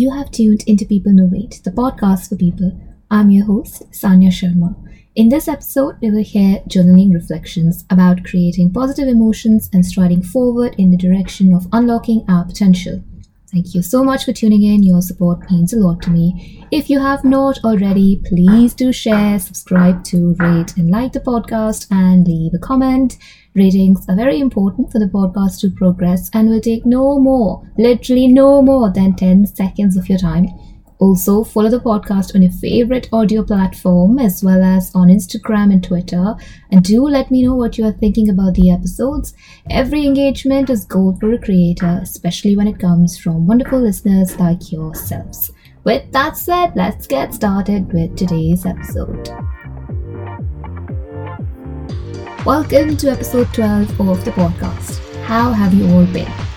You have tuned into Peoplenovate, the podcast for people. I'm your host, Saniya Sharma. In this episode, we will hear journaling reflections about creating positive emotions and striding forward in the direction of unlocking our potential. Thank you so much for tuning in. Your support means a lot to me. If you have not already, please do share, subscribe to, rate, and like the podcast, and leave a comment. Ratings are very important for the podcast to progress and will take no more, literally no more than 10 seconds of your time. Also, follow the podcast on your favorite audio platform as well as on Instagram and Twitter. And do let me know what you are thinking about the episodes. Every engagement is gold for a creator, especially when it comes from wonderful listeners like yourselves. With that said, let's get started with today's episode. Welcome to episode 12 of the podcast. How have you all been?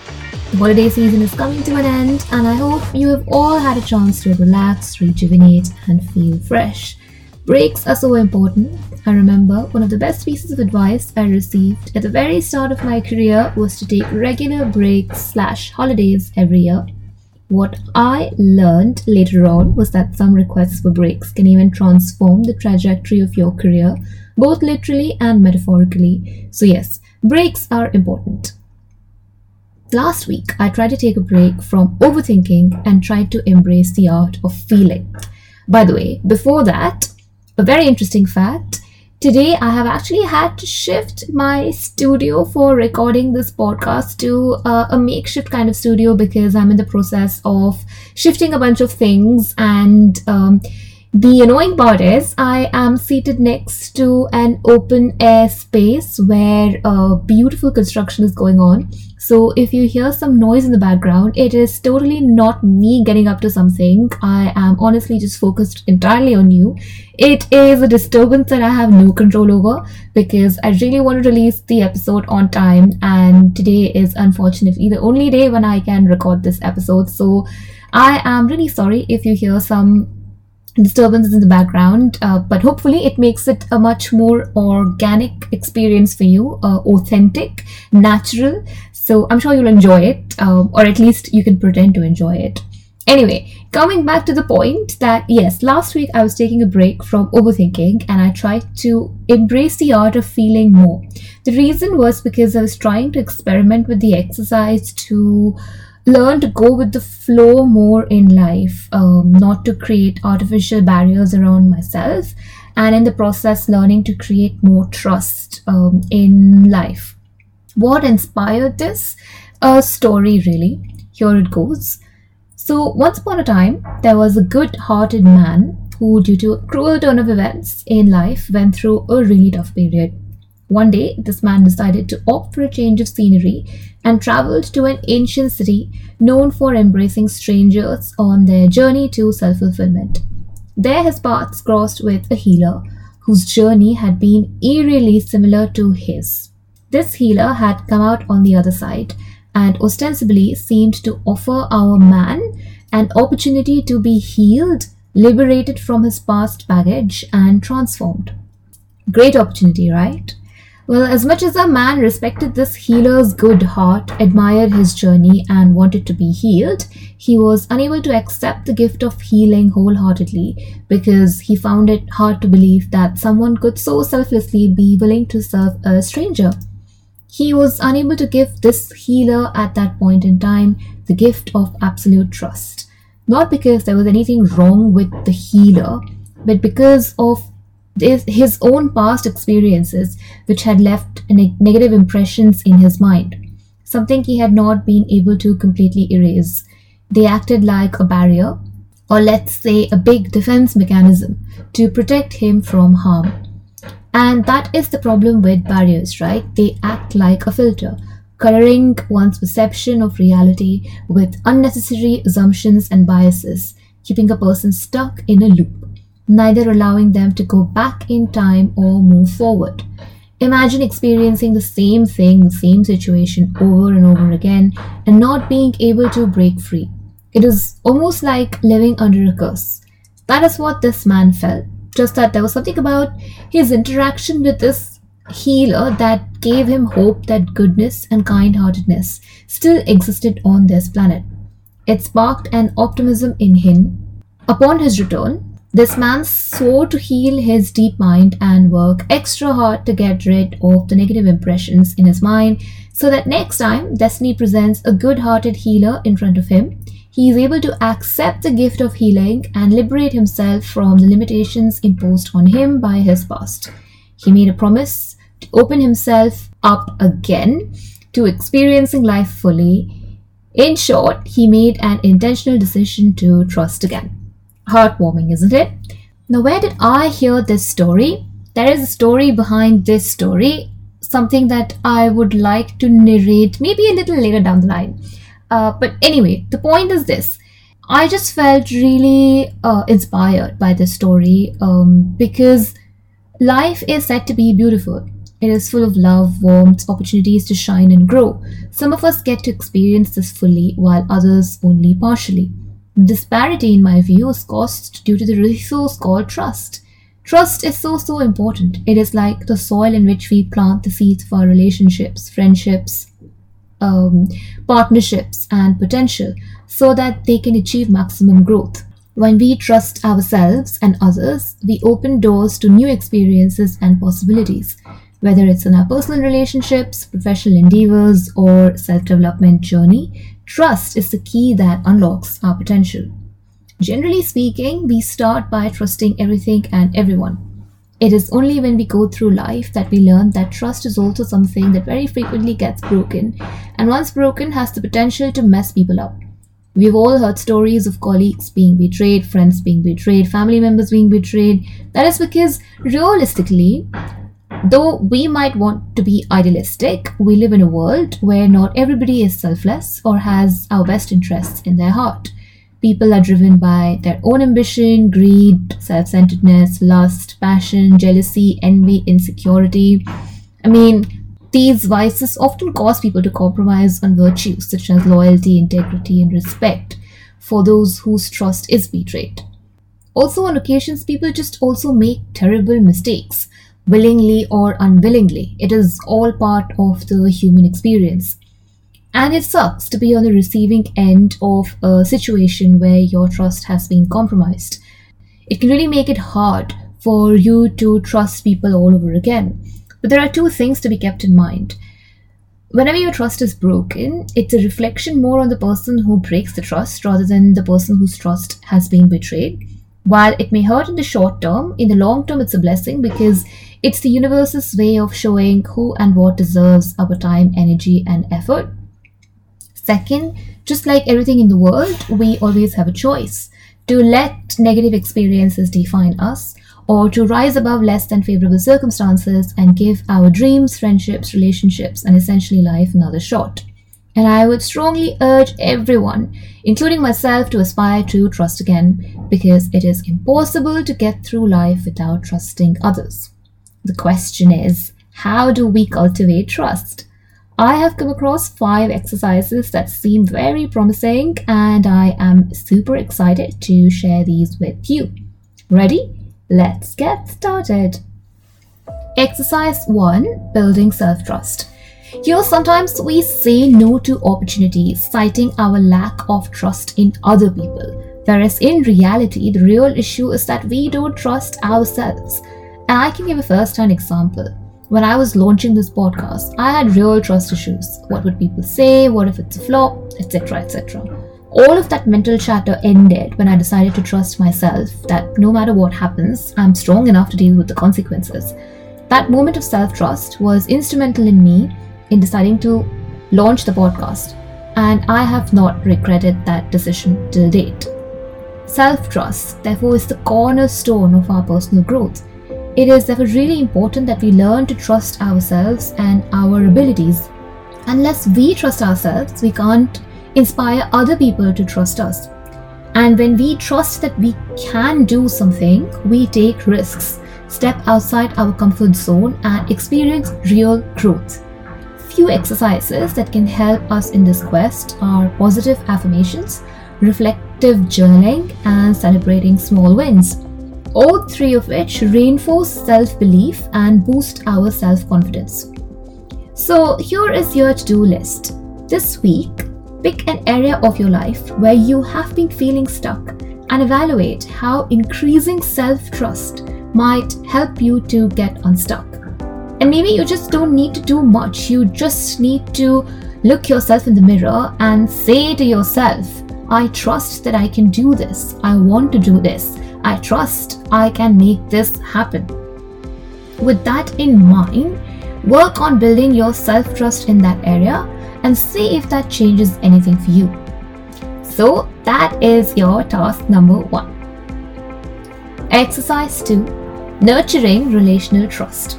Holiday season is coming to an end, and I hope you have all had a chance to relax, rejuvenate, and feel fresh. Breaks are so important. I remember one of the best pieces of advice I received at the very start of my career was to take regular breaks slash holidays every year. What I learned later on was that some requests for breaks can even transform the trajectory of your career, both literally and metaphorically. So, yes, breaks are important. Last week, I tried to take a break from overthinking and tried to embrace the art of feeling. By the way, before that, a very interesting fact today I have actually had to shift my studio for recording this podcast to uh, a makeshift kind of studio because I'm in the process of shifting a bunch of things and um, the annoying part is, I am seated next to an open air space where uh, beautiful construction is going on. So, if you hear some noise in the background, it is totally not me getting up to something. I am honestly just focused entirely on you. It is a disturbance that I have no control over because I really want to release the episode on time, and today is unfortunately the only day when I can record this episode. So, I am really sorry if you hear some disturbances in the background, uh, but hopefully it makes it a much more organic experience for you, uh, authentic, natural. So I'm sure you'll enjoy it, um, or at least you can pretend to enjoy it. Anyway, coming back to the point that yes, last week I was taking a break from overthinking and I tried to embrace the art of feeling more. The reason was because I was trying to experiment with the exercise to learn to go with the flow more in life, um, not to create artificial barriers around myself, and in the process, learning to create more trust um, in life. What inspired this? A story, really. Here it goes. So, once upon a time, there was a good hearted man who, due to a cruel turn of events in life, went through a really tough period. One day, this man decided to opt for a change of scenery and traveled to an ancient city known for embracing strangers on their journey to self fulfillment. There, his paths crossed with a healer whose journey had been eerily similar to his. This healer had come out on the other side and ostensibly seemed to offer our man an opportunity to be healed, liberated from his past baggage, and transformed. Great opportunity, right? Well, as much as a man respected this healer's good heart, admired his journey, and wanted to be healed, he was unable to accept the gift of healing wholeheartedly because he found it hard to believe that someone could so selflessly be willing to serve a stranger. He was unable to give this healer at that point in time the gift of absolute trust. Not because there was anything wrong with the healer, but because of his own past experiences, which had left negative impressions in his mind, something he had not been able to completely erase. They acted like a barrier, or let's say a big defense mechanism, to protect him from harm. And that is the problem with barriers, right? They act like a filter, coloring one's perception of reality with unnecessary assumptions and biases, keeping a person stuck in a loop neither allowing them to go back in time or move forward. Imagine experiencing the same thing, the same situation over and over again and not being able to break free. It is almost like living under a curse. That is what this man felt. Just that there was something about his interaction with this healer that gave him hope that goodness and kind heartedness still existed on this planet. It sparked an optimism in him. Upon his return, this man swore to heal his deep mind and work extra hard to get rid of the negative impressions in his mind so that next time destiny presents a good hearted healer in front of him, he is able to accept the gift of healing and liberate himself from the limitations imposed on him by his past. He made a promise to open himself up again to experiencing life fully. In short, he made an intentional decision to trust again. Heartwarming, isn't it? Now, where did I hear this story? There is a story behind this story, something that I would like to narrate maybe a little later down the line. Uh, but anyway, the point is this I just felt really uh, inspired by this story um, because life is said to be beautiful. It is full of love, warmth, opportunities to shine and grow. Some of us get to experience this fully, while others only partially. Disparity, in my view, is caused due to the resource called trust. Trust is so, so important. It is like the soil in which we plant the seeds of our relationships, friendships, um, partnerships, and potential so that they can achieve maximum growth. When we trust ourselves and others, we open doors to new experiences and possibilities, whether it's in our personal relationships, professional endeavors, or self development journey. Trust is the key that unlocks our potential. Generally speaking, we start by trusting everything and everyone. It is only when we go through life that we learn that trust is also something that very frequently gets broken, and once broken, has the potential to mess people up. We've all heard stories of colleagues being betrayed, friends being betrayed, family members being betrayed. That is because, realistically, Though we might want to be idealistic, we live in a world where not everybody is selfless or has our best interests in their heart. People are driven by their own ambition, greed, self centeredness, lust, passion, jealousy, envy, insecurity. I mean, these vices often cause people to compromise on virtues such as loyalty, integrity, and respect for those whose trust is betrayed. Also, on occasions, people just also make terrible mistakes willingly or unwillingly. It is all part of the human experience. And it sucks to be on the receiving end of a situation where your trust has been compromised. It can really make it hard for you to trust people all over again. But there are two things to be kept in mind. Whenever your trust is broken, it's a reflection more on the person who breaks the trust rather than the person whose trust has been betrayed. While it may hurt in the short term, in the long term, it's a blessing because it's the universe's way of showing who and what deserves our time, energy, and effort. Second, just like everything in the world, we always have a choice to let negative experiences define us or to rise above less than favorable circumstances and give our dreams, friendships, relationships, and essentially life another shot. And I would strongly urge everyone, including myself, to aspire to trust again because it is impossible to get through life without trusting others. The question is, how do we cultivate trust? I have come across five exercises that seem very promising, and I am super excited to share these with you. Ready? Let's get started. Exercise 1 Building Self Trust. Here, sometimes we say no to opportunities, citing our lack of trust in other people. Whereas in reality, the real issue is that we don't trust ourselves. And I can give a first hand example. When I was launching this podcast, I had real trust issues. What would people say? What if it's a flop? Etc. etc. All of that mental chatter ended when I decided to trust myself that no matter what happens, I'm strong enough to deal with the consequences. That moment of self trust was instrumental in me in deciding to launch the podcast, and I have not regretted that decision till date. Self trust, therefore, is the cornerstone of our personal growth. It is therefore really important that we learn to trust ourselves and our abilities. Unless we trust ourselves, we can't inspire other people to trust us. And when we trust that we can do something, we take risks, step outside our comfort zone, and experience real growth. Few exercises that can help us in this quest are positive affirmations, reflective journaling, and celebrating small wins all three of which reinforce self belief and boost our self confidence. So, here is your to do list. This week, Pick an area of your life where you have been feeling stuck and evaluate how increasing self trust might help you to get unstuck. And maybe you just don't need to do much, you just need to look yourself in the mirror and say to yourself, I trust that I can do this, I want to do this, I trust I can make this happen. With that in mind, work on building your self trust in that area and see if that changes anything for you. So, that is your task number one. Exercise 2 Nurturing relational trust.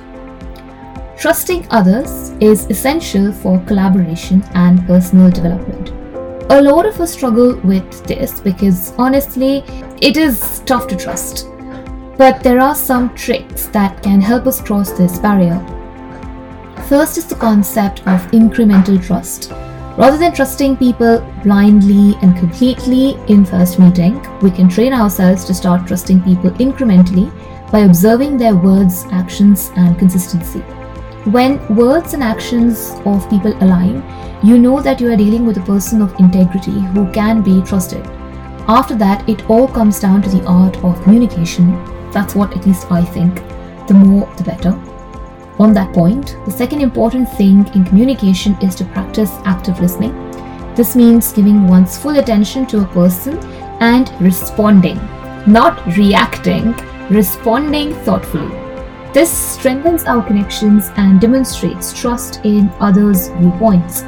Trusting others is essential for collaboration and personal development. A lot of us struggle with this because honestly, it is tough to trust. But there are some tricks that can help us cross this barrier. First is the concept of incremental trust. Rather than trusting people blindly and completely in first meeting, we can train ourselves to start trusting people incrementally by observing their words, actions, and consistency. When words and actions of people align, you know that you are dealing with a person of integrity who can be trusted. After that, it all comes down to the art of communication. That's what at least I think. The more, the better. On that point, the second important thing in communication is to practice active listening. This means giving one's full attention to a person and responding, not reacting, responding thoughtfully. This strengthens our connections and demonstrates trust in others' viewpoints.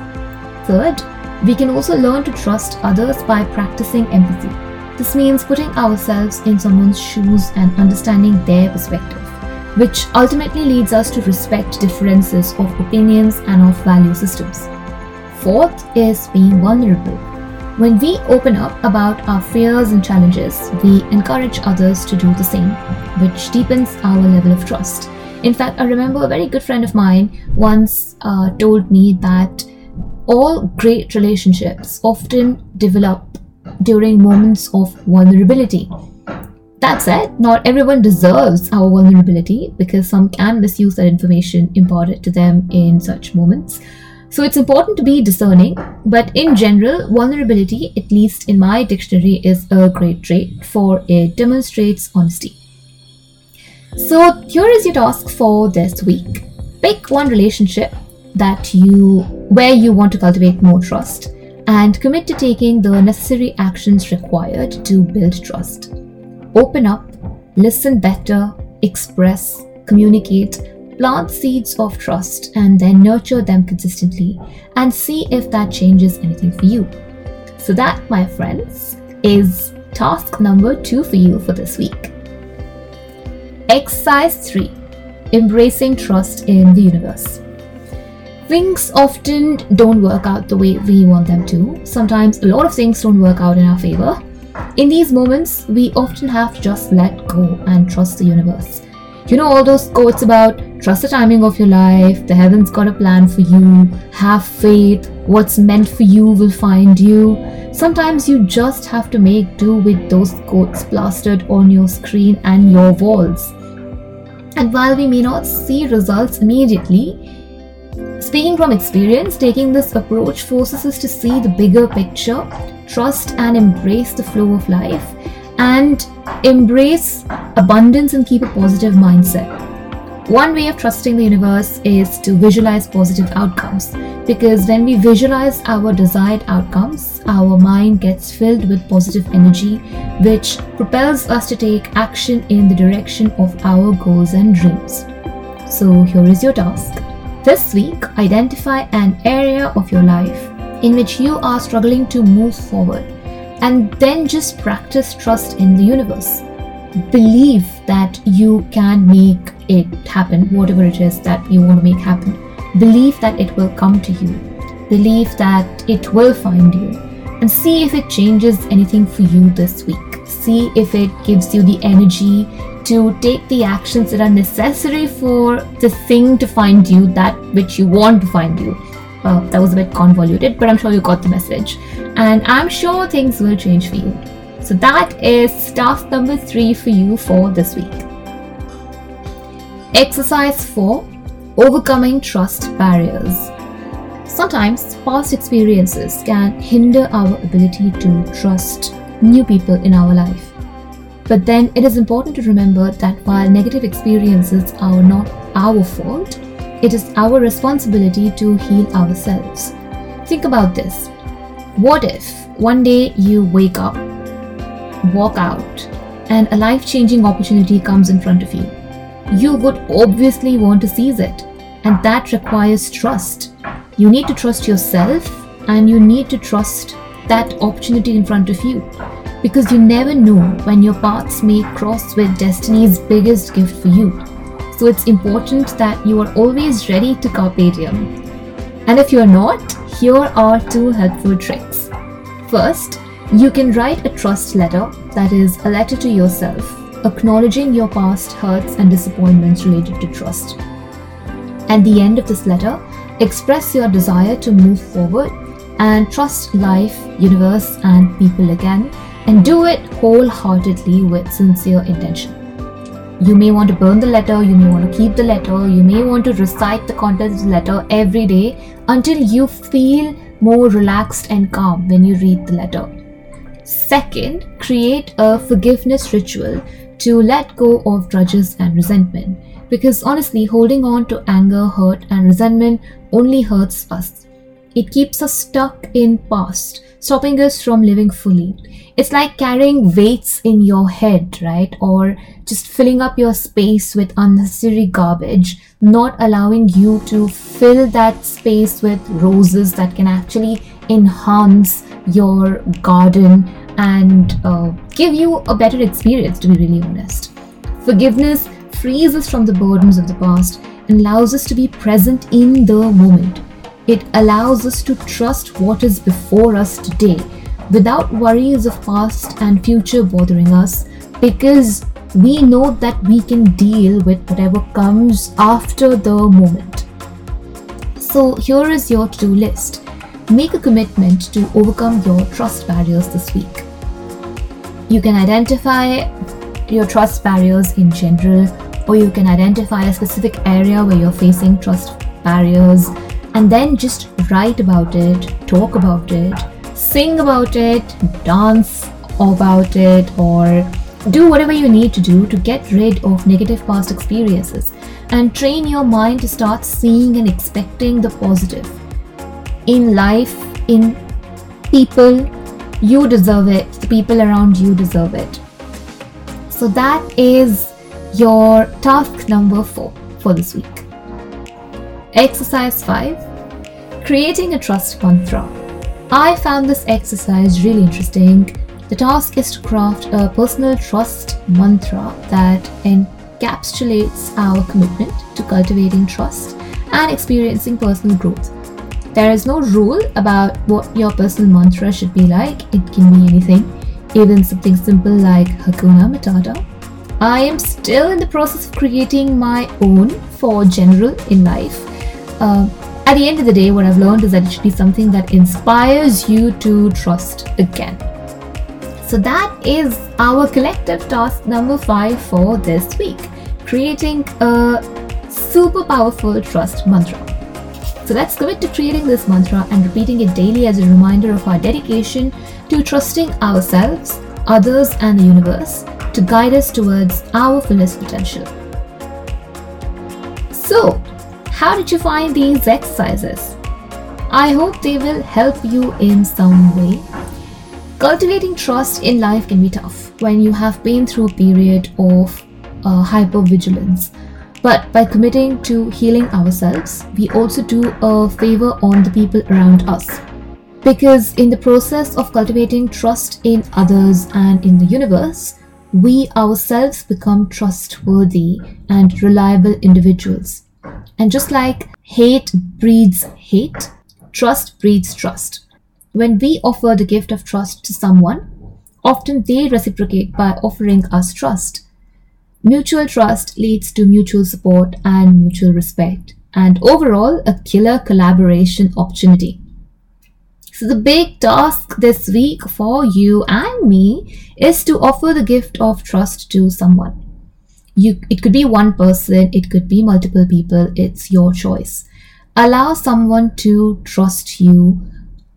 Third, we can also learn to trust others by practicing empathy. This means putting ourselves in someone's shoes and understanding their perspective which ultimately leads us to respect differences of opinions and of value systems. Fourth is being vulnerable. When we open up about our fears and challenges, we encourage others to do the same, which deepens our level of trust. In fact, I remember a very good friend of mine once uh, told me that all great relationships often develop during moments of vulnerability that said, not everyone deserves our vulnerability because some can misuse that information imparted to them in such moments. So it's important to be discerning, but in general, vulnerability, at least in my dictionary, is a great trait for it demonstrates honesty. So here is your task for this week. Pick one relationship that you where you want to cultivate more trust and commit to taking the necessary actions required to build trust open up, listen better, express, communicate, plant seeds of trust, and then nurture them consistently and see if that changes anything for you. So, that, my friends, is task number two for you for this week. Exercise 3 Embracing Trust in the Universe. Things often don't work out the way we want them to. Sometimes a lot of things don't work out in our favor. In these moments, we often have to just let go and trust the universe. You know, all those quotes about trust the timing of your life, the heavens got a plan for you, have faith, what's meant for you will find you. Sometimes you just have to make do with those quotes plastered on your screen and your walls. And while we may not see results immediately, Speaking from experience, taking this approach forces us to see the bigger picture, trust and embrace the flow of life, and embrace abundance and keep a positive mindset. One way of trusting the universe is to visualize positive outcomes because when we visualize our desired outcomes, our mind gets filled with positive energy, which propels us to take action in the direction of our goals and dreams. So, here is your task this week, identify an area of your life in which you are struggling to move forward and then just practice trust in the universe. Believe that you can make it happen, whatever it is that you want to make happen. Believe that it will come to you. Believe that it will find you. And see if it changes anything for you this week. See if it gives you the energy to take the actions that are necessary for the thing to find you, that which you want to find you. Well, that was a bit convoluted, but I'm sure you got the message. And I'm sure things will change for you. So that is task number three for you for this week. Exercise 4 Overcoming Trust Barriers. Sometimes past experiences can hinder our ability to trust new people in our life. But then it is important to remember that while negative experiences are not our fault, it is our responsibility to heal ourselves. Think about this. What if one day you wake up, walk out, and a life changing opportunity comes in front of you? You would obviously want to seize it, and that requires trust. You need to trust yourself and you need to trust that opportunity in front of you because you never know when your paths may cross with destiny's biggest gift for you. So it's important that you are always ready to carpe diem. And if you're not, here are two helpful tricks. First, you can write a trust letter, that is, a letter to yourself, acknowledging your past hurts and disappointments related to trust. At the end of this letter, express your desire to move forward and trust life, universe, and people again, and do it wholeheartedly with sincere intention. You may want to burn the letter, you may want to keep the letter, you may want to recite the contents of the letter every day until you feel more relaxed and calm when you read the letter. Second, create a forgiveness ritual to let go of grudges and resentment because honestly, holding on to anger, hurt, and resentment only hurts us. It keeps us stuck in past, stopping us from living fully. It's like carrying weights in your head, right? Or just filling up your space with unnecessary garbage, not allowing you to fill that space with roses that can actually enhance your garden and uh, give you a better experience, to be really honest. Forgiveness frees us from the burdens of the past and allows us to be present in the moment. It allows us to trust what is before us today without worries of past and future bothering us because we know that we can deal with whatever comes after the moment. So, here is your to do list. Make a commitment to overcome your trust barriers this week. You can identify your trust barriers in general or you can identify a specific area where you're facing trust barriers and then just write about it, talk about it, sing about it, dance about it, or do whatever you need to do to get rid of negative past experiences and train your mind to start seeing and expecting the positive. In life, in people, you deserve it, the people around you deserve it. So that is your task number four for this week. Exercise 5 Creating a Trust Mantra. I found this exercise really interesting. The task is to craft a personal trust mantra that encapsulates our commitment to cultivating trust and experiencing personal growth. There is no rule about what your personal mantra should be like, it can be anything, even something simple like Hakuna Matata I am still in the process of creating my own for general in life. Uh, at the end of the day, what I've learned is that it should be something that inspires you to trust again. So that is our collective task number five for this week creating a super powerful trust mantra. So let's commit to creating this mantra and repeating it daily as a reminder of our dedication to trusting ourselves, others, and the universe to guide us towards our fullest potential. So, how did you find these exercises? I hope they will help you in some way. Cultivating trust in life can be tough when you have been through a period of uh, hypervigilance. But by committing to healing ourselves, we also do a favor on the people around us. Because in the process of cultivating trust in others and in the universe, we ourselves become trustworthy and reliable individuals. And just like hate breeds hate, trust breeds trust. When we offer the gift of trust to someone, often they reciprocate by offering us trust. Mutual trust leads to mutual support and mutual respect, and overall, a killer collaboration opportunity. So, the big task this week for you and me is to offer the gift of trust to someone. You, it could be one person, it could be multiple people, it's your choice. Allow someone to trust you.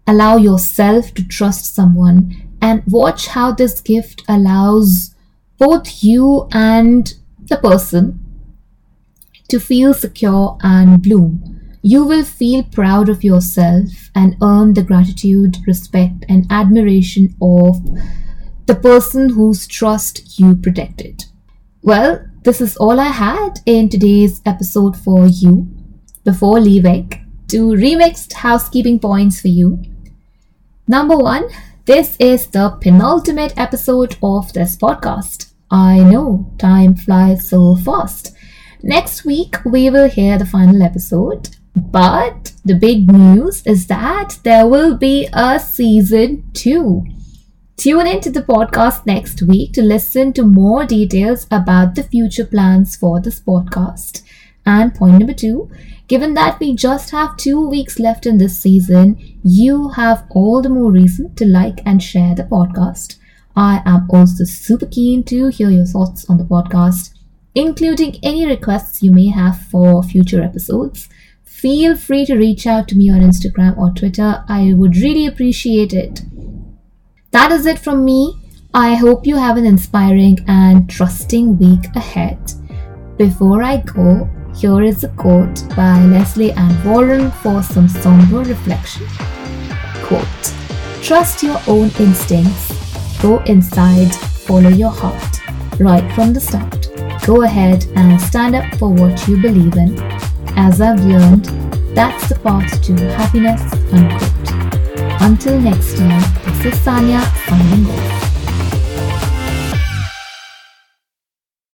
Allow yourself to trust someone and watch how this gift allows both you and the person to feel secure and bloom. You will feel proud of yourself and earn the gratitude, respect, and admiration of the person whose trust you protected. Well, this is all I had in today's episode for you. Before leaving, two remixed housekeeping points for you. Number one, this is the penultimate episode of this podcast. I know time flies so fast. Next week, we will hear the final episode. But the big news is that there will be a season two. Tune into the podcast next week to listen to more details about the future plans for this podcast. And point number two, given that we just have two weeks left in this season, you have all the more reason to like and share the podcast. I am also super keen to hear your thoughts on the podcast including any requests you may have for future episodes. Feel free to reach out to me on Instagram or Twitter. I would really appreciate it. That is it from me. I hope you have an inspiring and trusting week ahead. Before I go, here is a quote by Lesley Ann Warren for some somber reflection. Quote Trust your own instincts, go inside, follow your heart, right from the start. Go ahead and stand up for what you believe in. As I've learned, that's the path to happiness, unquote. Until next time, this is Saniya signing off.